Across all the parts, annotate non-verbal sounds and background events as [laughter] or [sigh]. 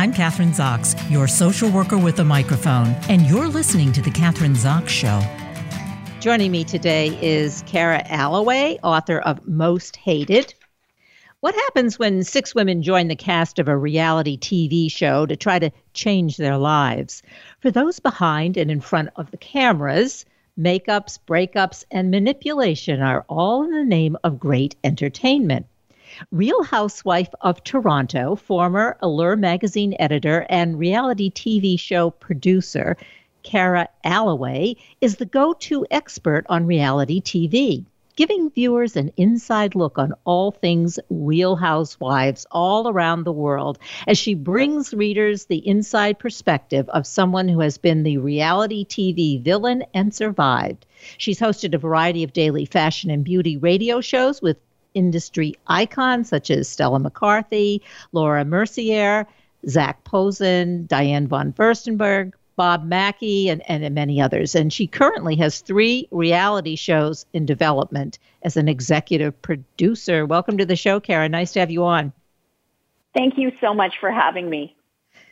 I'm Kathryn Zox, your social worker with a microphone, and you're listening to The Kathryn Zox Show. Joining me today is Kara Alloway, author of Most Hated. What happens when six women join the cast of a reality TV show to try to change their lives? For those behind and in front of the cameras, makeups, breakups, and manipulation are all in the name of great entertainment. Real Housewife of Toronto, former Allure magazine editor and reality TV show producer, Kara Alloway, is the go to expert on reality TV, giving viewers an inside look on all things Real Housewives all around the world as she brings readers the inside perspective of someone who has been the reality TV villain and survived. She's hosted a variety of daily fashion and beauty radio shows with industry icons such as Stella McCartney, Laura Mercier, Zac Posen, Diane von Furstenberg, Bob Mackie, and, and many others. And she currently has three reality shows in development as an executive producer. Welcome to the show, Kara. Nice to have you on. Thank you so much for having me.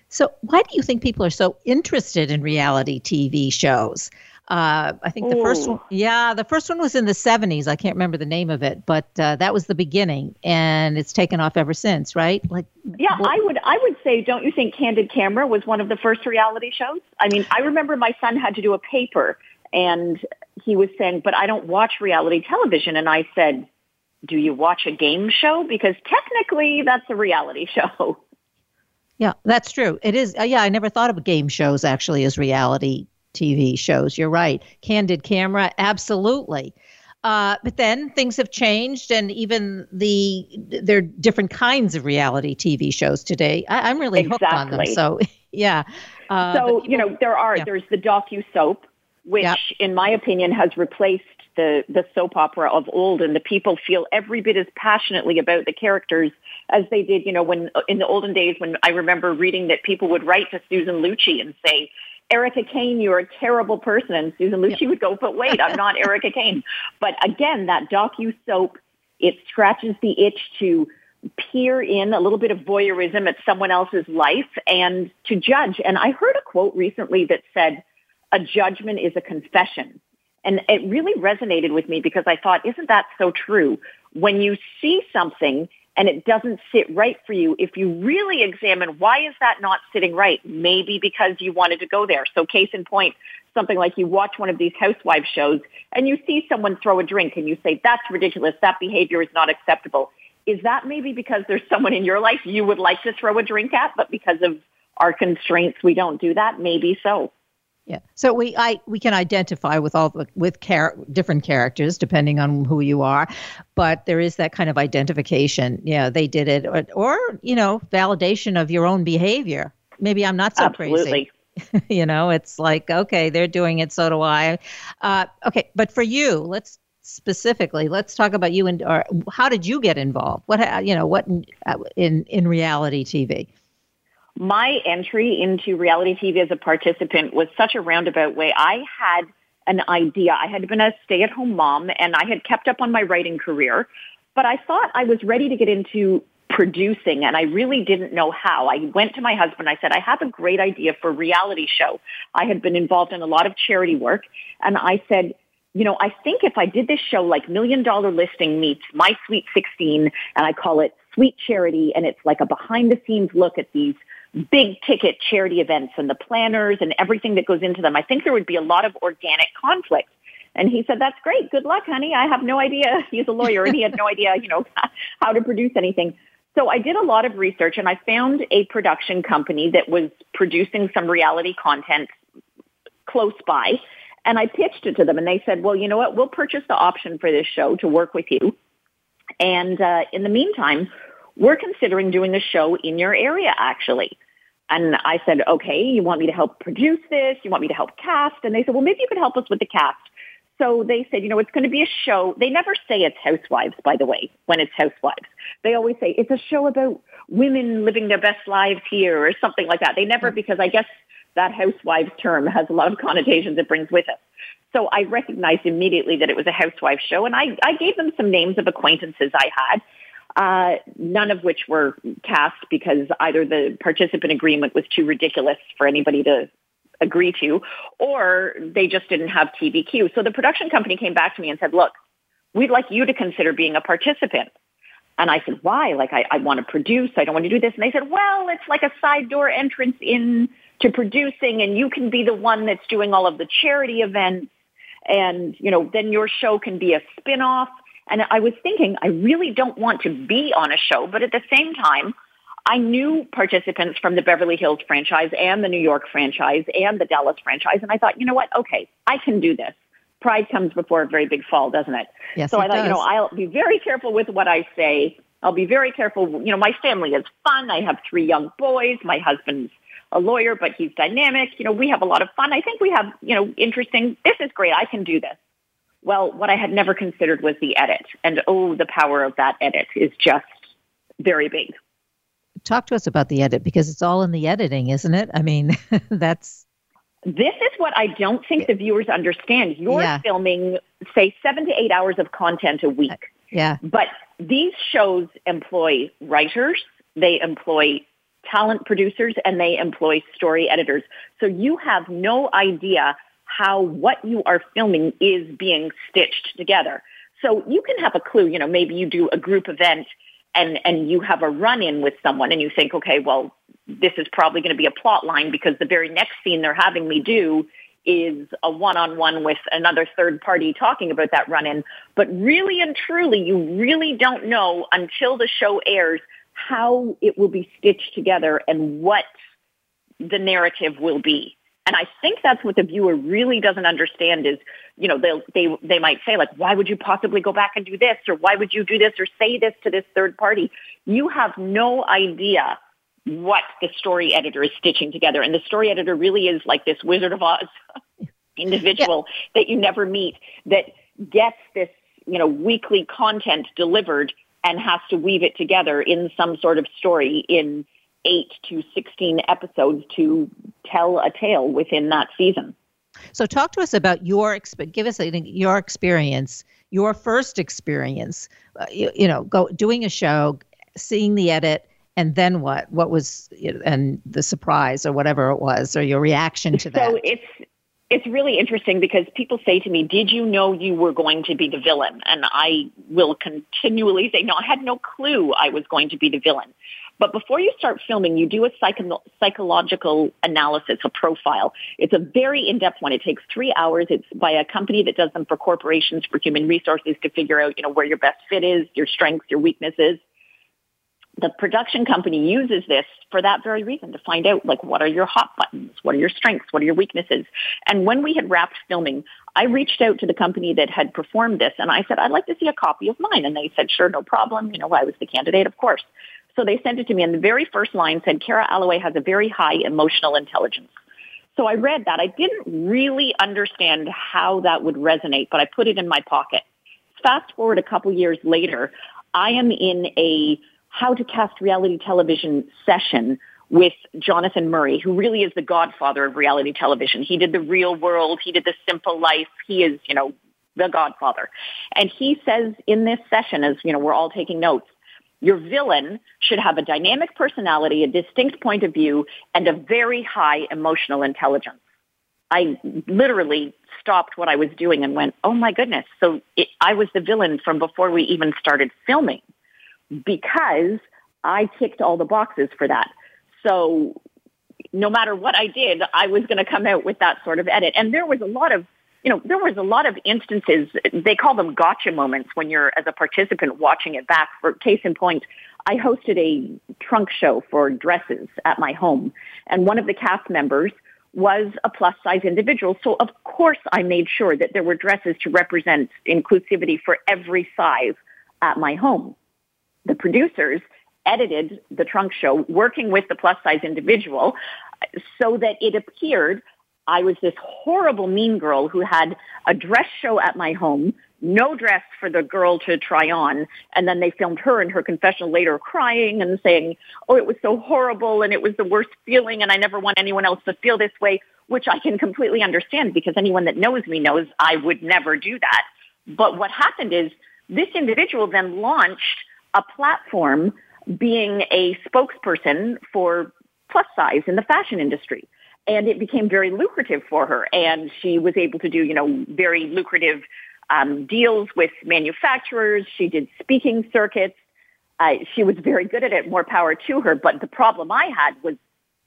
So, why do you think people are so interested in reality TV shows? Uh, I think the Ooh. first one, yeah, the first one was in the 70s. I can't remember the name of it, but uh, that was the beginning, and it's taken off ever since, right? Like, yeah, well, I would, I would say, don't you think Candid Camera was one of the first reality shows? I mean, I remember my son had to do a paper, and he was saying, "But I don't watch reality television," and I said, "Do you watch a game show? Because technically, that's a reality [laughs] show." Yeah, that's true. It is. Uh, yeah, I never thought of game shows actually as reality TV shows. You're right. Candid camera, absolutely. Uh, but then things have changed, and even the there are different kinds of reality TV shows today. I, am really exactly. hooked on them. So [laughs] yeah. Uh, so people, you know there are yeah. there's the docu soap, which yep. in my opinion has replaced the the soap opera of old, and the people feel every bit as passionately about the characters as they did. You know when in the olden days when I remember reading that people would write to Susan Lucci and say Erica Kane, you're a terrible person. And Susan Lucci yeah. would go, but wait, I'm not [laughs] Erica Kane. But again, that docu soap, it scratches the itch to peer in a little bit of voyeurism at someone else's life and to judge. And I heard a quote recently that said, a judgment is a confession. And it really resonated with me because I thought, isn't that so true? When you see something and it doesn't sit right for you, if you really examine why is that not sitting right, maybe because you wanted to go there. So case in point, something like you watch one of these housewives shows and you see someone throw a drink and you say, that's ridiculous. That behavior is not acceptable. Is that maybe because there's someone in your life you would like to throw a drink at, but because of our constraints, we don't do that? Maybe so. Yeah. So we I we can identify with all the with char- different characters depending on who you are, but there is that kind of identification. Yeah, they did it, or, or you know, validation of your own behavior. Maybe I'm not so Absolutely. crazy. [laughs] you know, it's like okay, they're doing it, so do I. Uh, okay, but for you, let's specifically let's talk about you and or how did you get involved? What you know, what in in, in reality TV? My entry into reality TV as a participant was such a roundabout way. I had an idea. I had been a stay-at-home mom and I had kept up on my writing career, but I thought I was ready to get into producing and I really didn't know how. I went to my husband. I said, I have a great idea for a reality show. I had been involved in a lot of charity work and I said, you know, I think if I did this show like Million Dollar Listing meets My Sweet 16 and I call it Sweet Charity and it's like a behind the scenes look at these big ticket charity events and the planners and everything that goes into them. I think there would be a lot of organic conflict. And he said, that's great. Good luck, honey. I have no idea. [laughs] He's a lawyer and he had no idea, you know, [laughs] how to produce anything. So I did a lot of research and I found a production company that was producing some reality content close by. And I pitched it to them and they said, well, you know what? We'll purchase the option for this show to work with you. And uh, in the meantime, we're considering doing a show in your area actually. And I said, okay, you want me to help produce this? You want me to help cast? And they said, well, maybe you could help us with the cast. So they said, you know, it's going to be a show. They never say it's housewives, by the way, when it's housewives. They always say it's a show about women living their best lives here or something like that. They never, mm-hmm. because I guess that housewives term has a lot of connotations it brings with it. So I recognized immediately that it was a housewife show and I, I gave them some names of acquaintances I had uh, none of which were cast because either the participant agreement was too ridiculous for anybody to agree to, or they just didn't have TVQ. So the production company came back to me and said, look, we'd like you to consider being a participant. And I said, why? Like, I, I want to produce. I don't want to do this. And they said, well, it's like a side door entrance in to producing and you can be the one that's doing all of the charity events. And, you know, then your show can be a spin-off. And I was thinking, I really don't want to be on a show, but at the same time, I knew participants from the Beverly Hills franchise and the New York franchise and the Dallas franchise. And I thought, you know what? Okay, I can do this. Pride comes before a very big fall, doesn't it? Yes, so it I thought, does. you know, I'll be very careful with what I say. I'll be very careful. You know, my family is fun. I have three young boys. My husband's a lawyer, but he's dynamic. You know, we have a lot of fun. I think we have, you know, interesting. This is great. I can do this. Well, what I had never considered was the edit. And oh, the power of that edit is just very big. Talk to us about the edit because it's all in the editing, isn't it? I mean, [laughs] that's. This is what I don't think the viewers understand. You're Yeah. filming, say, seven to eight hours of content a week. Yeah. But these shows employ writers, they employ talent producers, and they employ story editors. So you have no idea how what you are filming is being stitched together. So you can have a clue, you know, maybe you do a group event and, and you have a run in with someone and you think, okay, well, this is probably going to be a plot line because the very next scene they're having me do is a one-on-one with another third party talking about that run-in. But really and truly, you really don't know until the show airs how it will be stitched together and what the narrative will be. And I think that's what the viewer really doesn't understand is, you know, they they they might say like, why would you possibly go back and do this, or why would you do this, or say this to this third party? You have no idea what the story editor is stitching together, and the story editor really is like this Wizard of Oz [laughs] individual that you never meet that gets this, you know, weekly content delivered and has to weave it together in some sort of story in eight to 16 episodes to tell a tale within that season. So talk to us about your give us a, your experience, your first experience. Uh, you, you know, go doing a show, seeing the edit, and then what? What was and the surprise or whatever it was, or your reaction to that? So it's it's really interesting because people say to me, "Did you know you were going to be the villain?" And I will continually say, "No, I had no clue I was going to be the villain." But before you start filming, you do a psycho- psychological analysis, a profile. It's a very in-depth one. It takes three hours. It's by a company that does them for corporations, for human resources to figure out, you know, where your best fit is, your strengths, your weaknesses. The production company uses this for that very reason to find out, like, what are your hot buttons? What are your strengths? What are your weaknesses? And when we had wrapped filming, I reached out to the company that had performed this and I said, I'd like to see a copy of mine. And they said, sure, no problem. You know, I was the candidate, of course. So they sent it to me, and the very first line said, Kara Alloway has a very high emotional intelligence. So I read that. I didn't really understand how that would resonate, but I put it in my pocket. Fast forward a couple years later, I am in a how to cast reality television session with Jonathan Murray, who really is the godfather of reality television. He did the real world. He did the simple life. He is, you know, the godfather. And he says in this session, as, you know, we're all taking notes, your villain should have a dynamic personality, a distinct point of view, and a very high emotional intelligence. I literally stopped what I was doing and went, oh my goodness. So it, I was the villain from before we even started filming because I ticked all the boxes for that. So no matter what I did, I was going to come out with that sort of edit. And there was a lot of you know, there was a lot of instances, they call them gotcha moments when you're as a participant watching it back. For case in point, I hosted a trunk show for dresses at my home and one of the cast members was a plus size individual. So of course I made sure that there were dresses to represent inclusivity for every size at my home. The producers edited the trunk show working with the plus size individual so that it appeared I was this horrible mean girl who had a dress show at my home, no dress for the girl to try on. And then they filmed her in her confessional later crying and saying, oh, it was so horrible and it was the worst feeling and I never want anyone else to feel this way, which I can completely understand because anyone that knows me knows I would never do that. But what happened is this individual then launched a platform being a spokesperson for plus size in the fashion industry. And it became very lucrative for her. And she was able to do, you know, very lucrative um, deals with manufacturers. She did speaking circuits. Uh, she was very good at it, more power to her. But the problem I had was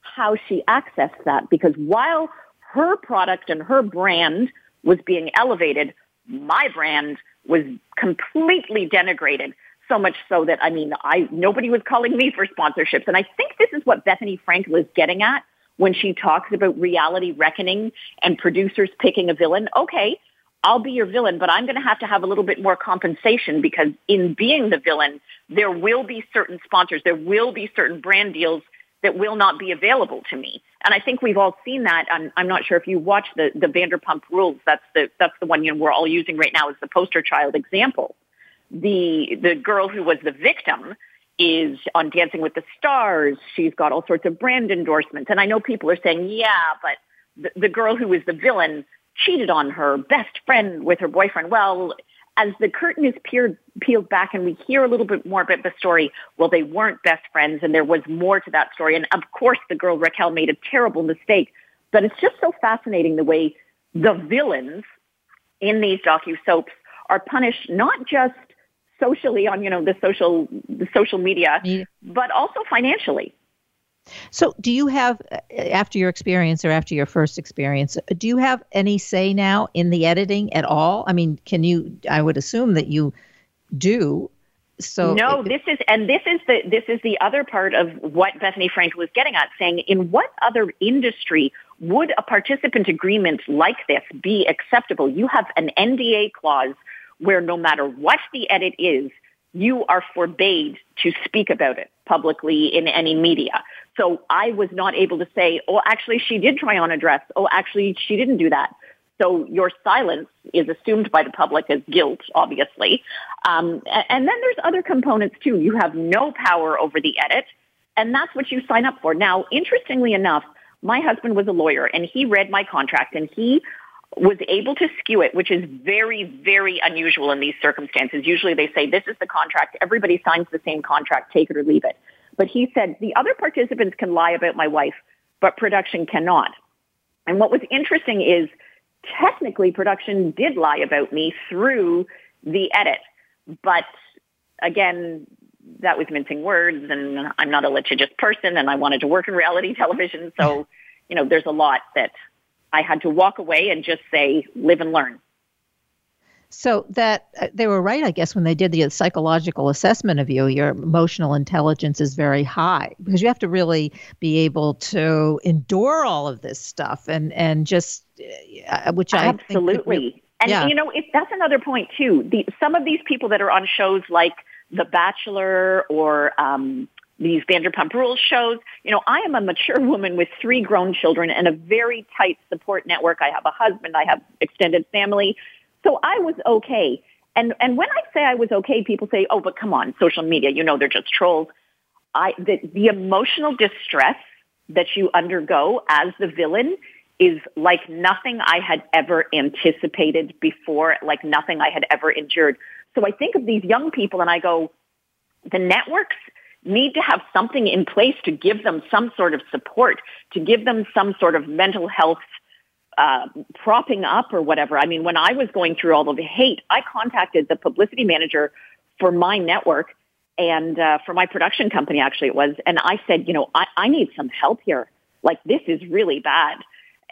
how she accessed that because while her product and her brand was being elevated, my brand was completely denigrated. So much so that I mean, I nobody was calling me for sponsorships, and I think this is what Bethenny Frankel is getting at when she talks about reality reckoning and producers picking a villain. Okay, I'll be your villain, but I'm going to have to have a little bit more compensation because in being the villain, there will be certain sponsors, there will be certain brand deals that will not be available to me. And I think we've all seen that. I'm, I'm not sure if you watch the, the Vanderpump Rules. That's the that's the one you know, we're all using right now as the poster child example. The the girl who was the victim is on Dancing with the Stars. She's got all sorts of brand endorsements. And I know people are saying, yeah, but the, the girl who was the villain cheated on her best friend with her boyfriend. Well, as the curtain is peered, peeled back and we hear a little bit more about the story, well, they weren't best friends and there was more to that story. And of course, the girl Raquel made a terrible mistake. But it's just so fascinating the way the villains in these docu soaps are punished not just socially on you know the social the social media, yeah. but also financially. So, do you have, uh, after your experience or after your first experience, uh, do you have any say now in the editing at all? I mean, can you? I would assume that you do. So no, this is and this is the this is the other part of what Bethenny Frankel was getting at, saying in what other industry would a participant agreement like this be acceptable? You have an NDA clause where no matter what the edit is, you are forbade to speak about it publicly in any media. So I was not able to say, oh, actually, she did try on a dress. Oh, actually, she didn't do that. So your silence is assumed by the public as guilt, obviously. Um, and then there's other components too. You have no power over the edit, and that's what you sign up for. Now, interestingly enough, my husband was a lawyer, and he read my contract, and he was able to skew it, which is very, very unusual in these circumstances. Usually they say, this is the contract. Everybody signs the same contract. Take it or leave it. But he said, the other participants can lie about my wife, but production cannot. And what was interesting is technically production did lie about me through the edit. But again, that was mincing words and I'm not a litigious person and I wanted to work in reality [laughs] television. So, you know, there's a lot that I had to walk away and just say, live and learn. So that uh, they were right, I guess, when they did the psychological assessment of you. Your emotional intelligence is very high because you have to really be able to endure all of this stuff and and just uh, which I absolutely. and yeah. you know, if that's another point too. The some of these people that are on shows like The Bachelor or um, these Vanderpump Rules shows. You know, I am a mature [laughs] woman with three grown children and a very tight support network. I have a husband, I have extended family. So I was okay. And and when I say I was okay, people say, "Oh, but come on, social media, you know they're just trolls." I the, the emotional distress that you undergo as the villain is like nothing I had ever anticipated before, like nothing I had ever endured. So I think of these young people and I go, the networks need to have something in place to give them some sort of support, to give them some sort of mental health uh, propping up or whatever. I mean, when I was going through all of the hate, I contacted the publicity manager for my network and uh, for my production company, actually it was, and I said, you know, I, I need some help here. Like this is really bad.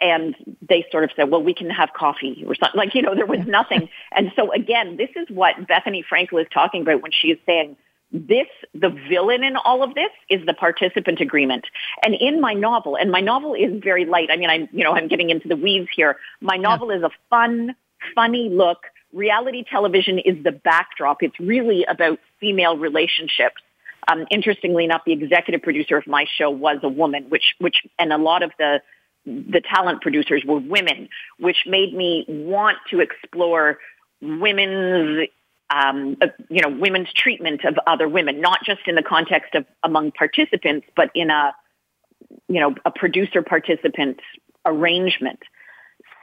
And they sort of said, well, we can have coffee or something. Like, you know, there was nothing. and so again, this is what Bethenny Frankel is talking about when she is saying, this, the villain in all of this is the participant agreement. And in my novel, and my novel is very light. I mean, I'm, you know, I'm getting into the weeds here. My novel yeah. is a fun, funny look. Reality television is the backdrop. It's really about female relationships. Um, interestingly enough, the executive producer of my show was a woman, which, which, and a lot of the, the talent producers were women, which made me want to explore women's um, you know, women's treatment of other women, not just in the context of among participants, but in a, you know, a producer participant arrangement.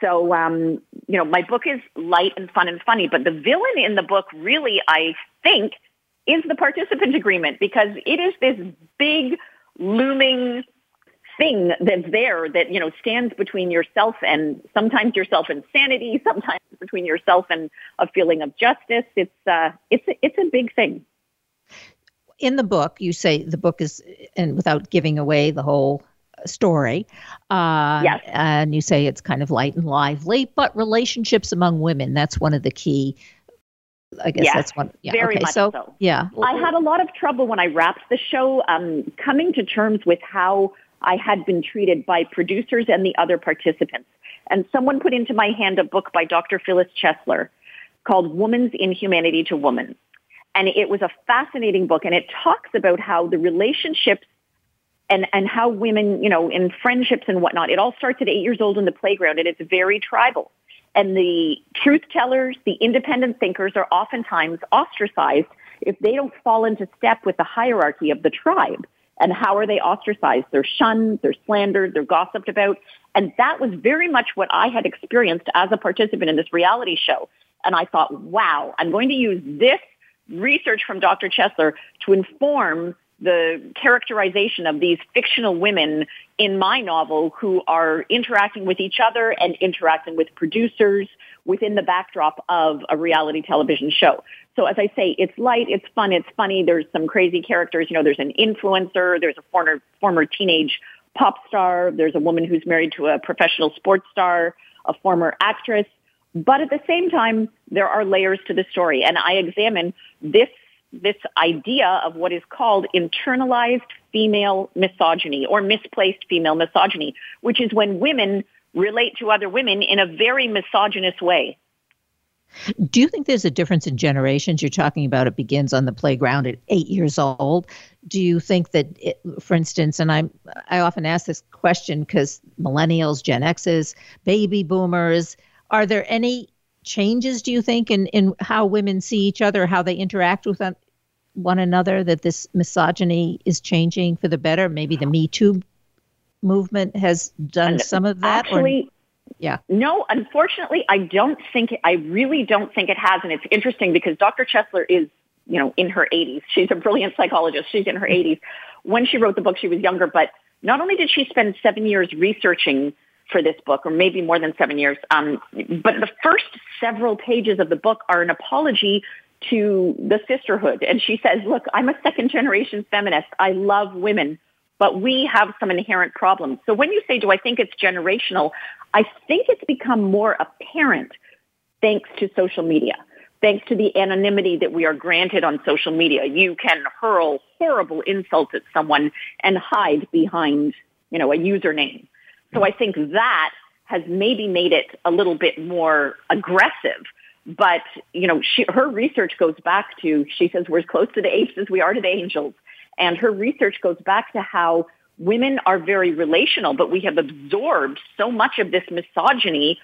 So, um, you know, my book is light and fun and funny, but the villain in the book really, I think, is the participant agreement because it is this big looming thing that's there that you know stands between yourself and sometimes yourself and sanity, [laughs] sometimes between yourself and a feeling of justice. It's uh, it's a, it's a big thing. In the book, you say the book is, and without giving away the whole story, uh, yes. and you say it's kind of light and lively, but relationships among women—that's one of the key I guess yes, that's one. Yeah. Very okay, much so, so. Yeah. I had a lot of trouble when I wrapped the show um, coming to terms with how I had been treated by producers and the other participants. And someone put into my hand a book by Dr. Phyllis Chesler called Woman's Inhumanity to Woman. And it was a fascinating book and it talks about how the relationships and, and how women, you know, in friendships and whatnot, it all starts at eight years old in the playground and it's very tribal. And the truth tellers, the independent thinkers are oftentimes ostracized if they don't fall into step with the hierarchy of the tribe. And how are they ostracized? They're shunned, they're slandered, they're gossiped about. And that was very much what I had experienced as a participant in this reality show. And I thought, wow, I'm going to use this research from Dr. Chesler to inform the characterization of these fictional women in my novel who are interacting with each other and interacting with producers within the backdrop of a reality television show. So as I say, it's light, it's fun, it's funny. There's some crazy characters. You know, there's an influencer, there's a former, former teenage pop star, there's a woman who's married to a professional sports star, a former actress. But at the same time, there are layers to the story. And I examine this this idea of what is called internalized female misogyny or misplaced female misogyny, which is when women relate to other women in a very misogynist way. Do you think there's a difference in generations? You're talking about it begins on the playground at eight years old. Do you think that, it, for instance, and I'm I often ask this question because millennials, Gen X's, baby boomers, are there any changes, do you think, in, in how women see each other, how they interact with one another, that this misogyny is changing for the better? Maybe the Me Too movement has done some of that? Actually, or, yeah. No, unfortunately, I don't think, I really don't think it has. And it's interesting because Dr. Chesler is, you know, in her 80s. She's a brilliant psychologist. She's in her 80s. When she wrote the book, she was younger, but not only did she spend seven years researching for this book, or maybe more than seven years. Um, but the first several pages of the book are an apology to the sisterhood. And she says, look, I'm a second generation feminist. I love women, but we have some inherent problems. So when you say, do I think it's generational? I think it's become more apparent thanks to social media. Thanks to the anonymity that we are granted on social media, you can hurl horrible insults at someone and hide behind, you know, a username. So I think that has maybe made it a little bit more aggressive. But, you know, she, her research goes back to, she says, we're as close to the apes as we are to the angels. And her research goes back to how women are very relational, but we have absorbed so much of this misogyny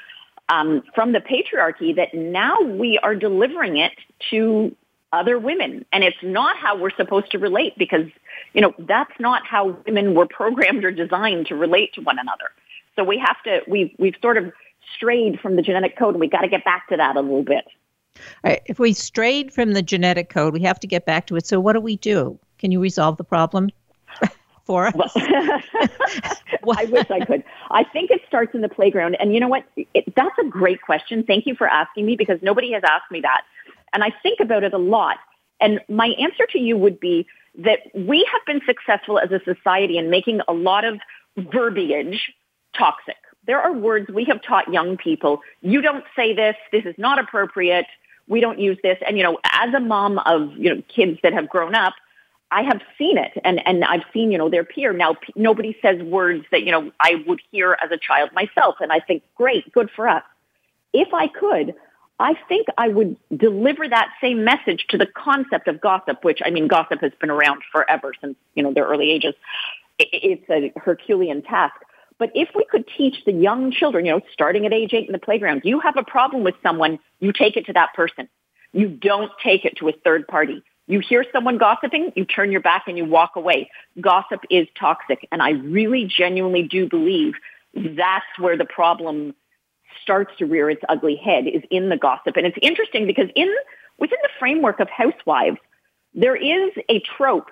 um, from the patriarchy that now we are delivering it to other women. And it's not how we're supposed to relate because, you know, that's not how women were programmed or designed to relate to one another. So we have to, we've, we've sort of strayed from the genetic code and we've got to get back to that a little bit. If we strayed from the genetic code, we have to get back to it. So what do we do? Can you resolve the problem [laughs] for us? Well, [laughs] I wish I could. I think it starts in the playground. And you know what? It, that's a great question. Thank you for asking me because nobody has asked me that. And I think about it a lot. And my answer to you would be that we have been successful as a society in making a lot of verbiage toxic. There are words we have taught young people. You don't say this. This is not appropriate. We don't use this. And, you know, as a mom of, you know, kids that have grown up, I have seen it and, and I've seen, you know, their peer. Now, p- nobody says words that, you know, I would hear as a child myself. And I think, great, good for us. If I could, I think I would deliver that same message to the concept of gossip, which I mean, gossip has been around forever since, you know, their early ages. It's a Herculean task. But if we could teach the young children, you know, starting at age eight in the playground, you have a problem with someone, you take it to that person. You don't take it to a third party. You hear someone gossiping, you turn your back and you walk away. Gossip is toxic. And I really genuinely do believe that's where the problem starts to rear its ugly head is in the gossip. And it's interesting because in, within the framework of housewives, there is a trope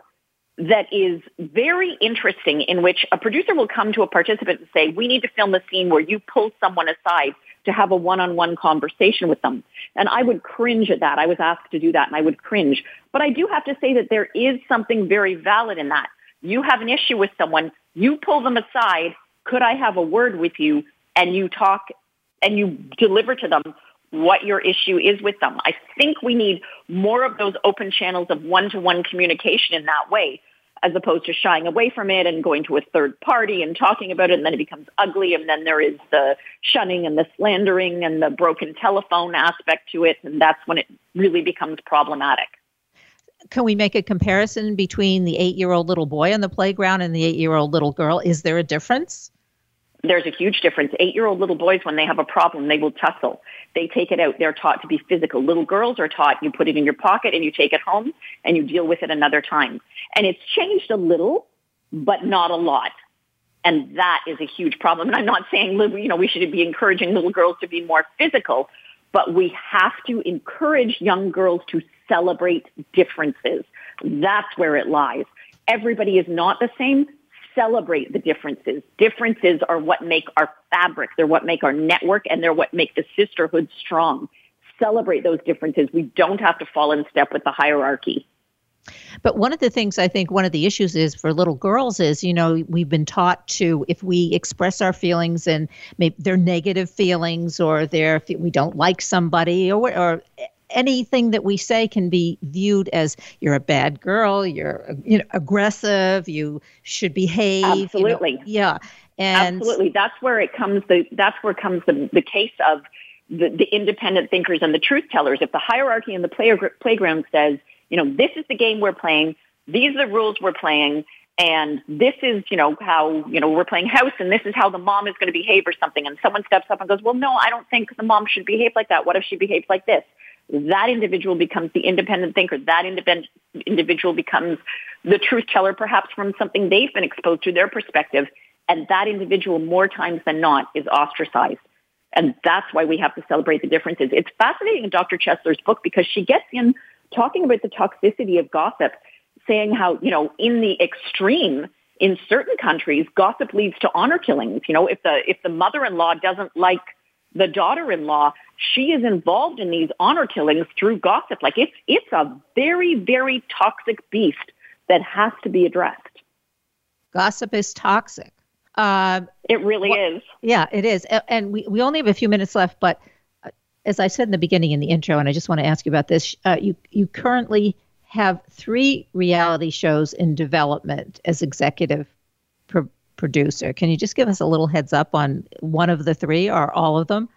that is very interesting in which a producer will come to a participant and say, we need to film a scene where you pull someone aside to have a one-on-one conversation with them. And I would cringe at that. I was asked to do that and I would cringe. But I do have to say that there is something very valid in that. You have an issue with someone, you pull them aside, could I have a word with you? And you talk and you deliver to them what your issue is with them. I think we need more of those open channels of one-to-one communication in that way as opposed to shying away from it and going to a third party and talking about it and then it becomes ugly and then there is the shunning and the slandering and the broken telephone aspect to it and that's when it really becomes problematic. Can we make a comparison between the 8-year-old little boy on the playground and the 8-year-old little girl? Is there a difference? There's a huge difference. Eight-year-old little boys, when they have a problem, they will tussle. They take it out. They're taught to be physical. Little girls are taught you put it in your pocket and you take it home and you deal with it another time. And it's changed a little, but not a lot. And that is a huge problem. And I'm not saying, you know, we should be encouraging little girls to be more physical, but we have to encourage young girls to celebrate differences. That's where it lies. Everybody is not the same celebrate the differences. Differences are what make our fabric. They're what make our network and they're what make the sisterhood strong. Celebrate those differences. We don't have to fall in step with the hierarchy. But one of the things I think one of the issues is for little girls is, you know, we've been taught to if we express our feelings and maybe they're negative feelings or they're we don't like somebody or or anything that we say can be viewed as you're a bad girl, you're you know aggressive, you should behave. Absolutely. You know, yeah. And Absolutely. That's where it comes the that's where comes the, the case of the, the independent thinkers and the truth tellers. If the hierarchy in the play, playground says, you know, this is the game we're playing, these are the rules we're playing, and this is, you know, how, you know, we're playing house and this is how the mom is going to behave or something. And someone steps up and goes, well, no, I don't think the mom should behave like that. What if she behaves like this? That individual becomes the independent thinker. That independent individual becomes the truth teller, perhaps from something they've been exposed to, their perspective. And that individual, more times than not, is ostracized. And that's why we have to celebrate the differences. It's fascinating in Dr. Chesler's book because she gets in talking about the toxicity of gossip, saying how, you know, in the extreme, in certain countries, gossip leads to honor killings. You know, if the, if the mother-in-law doesn't like the daughter-in-law, she is involved in these honor killings through gossip. Like it's it's a very very toxic beast that has to be addressed. Gossip is toxic. Uh, it really is. Yeah, it is. And we, we only have a few minutes left, but uh, as I said in the beginning in the intro, and I just want to ask you about this, uh, you you currently have three reality shows in development as executive producer. Can you just give us a little heads up on one of the three or all of them?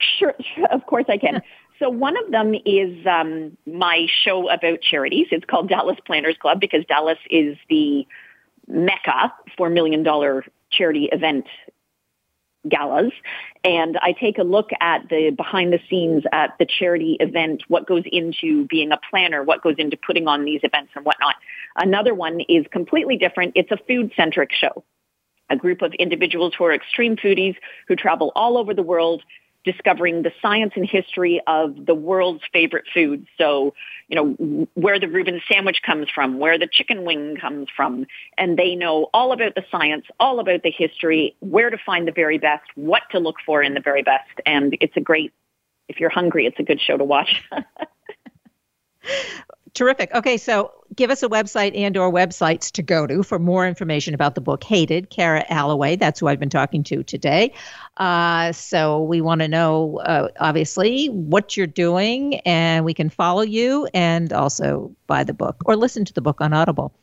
Sure, sure of course I can. So one of them is um, my show about charities. It's called Dallas Planners Club because Dallas is the mecca for million dollar charity event galas. And I take a look at the behind the scenes at the charity event, what goes into being a planner, what goes into putting on these events and whatnot. Another one is completely different. It's a food centric show. A group of individuals who are extreme foodies who travel all over the world discovering the science and history of the world's favorite foods. So, you know, where the Reuben sandwich comes from, where the chicken wing comes from, and they know all about the science, all about the history, where to find the very best, what to look for in the very best. And it's a great, if you're hungry, it's a good show to watch. [laughs] Terrific. Okay, so give us a website and or websites to go to for more information about the book Hated, Kara Alloway. That's who I've been talking to today. Uh, so we want to know, uh, obviously, what you're doing, and we can follow you and also buy the book or listen to the book on Audible.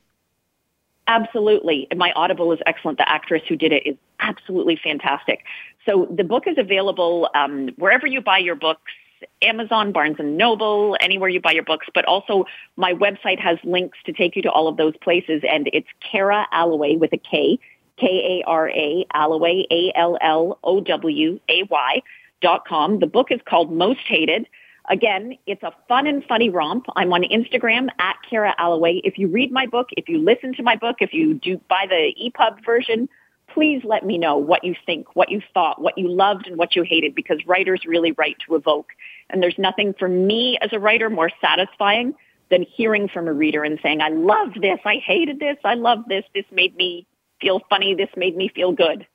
Absolutely. My Audible is excellent. The actress who did it is absolutely fantastic. So the book is available um, wherever you buy your books Amazon, Barnes and Noble, anywhere you buy your books, but also my website has links to take you to all of those places and it's Kara Alloway with a K, K-A-R-A, Alloway, A-L-L-O-W-A-Y dot com. The book is called Most Hated. Again, it's a fun and funny romp. I'm on Instagram at Kara Alloway. If you read my book, if you listen to my book, if you do buy the EPUB version, please let me know what you think, what you thought, what you loved and what you hated because writers really write to evoke. And there's nothing for me as a writer more satisfying than hearing from a reader and saying, I loved this, I hated this, I loved this, this made me feel funny, this made me feel good.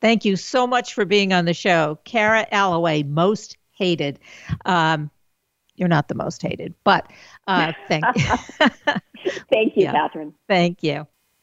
Thank you so much for being on the show. Kara Alloway, most hated. Um, you're not the most hated, but uh, thank you. [laughs] [laughs] thank you, yeah. Kathryn. Thank you.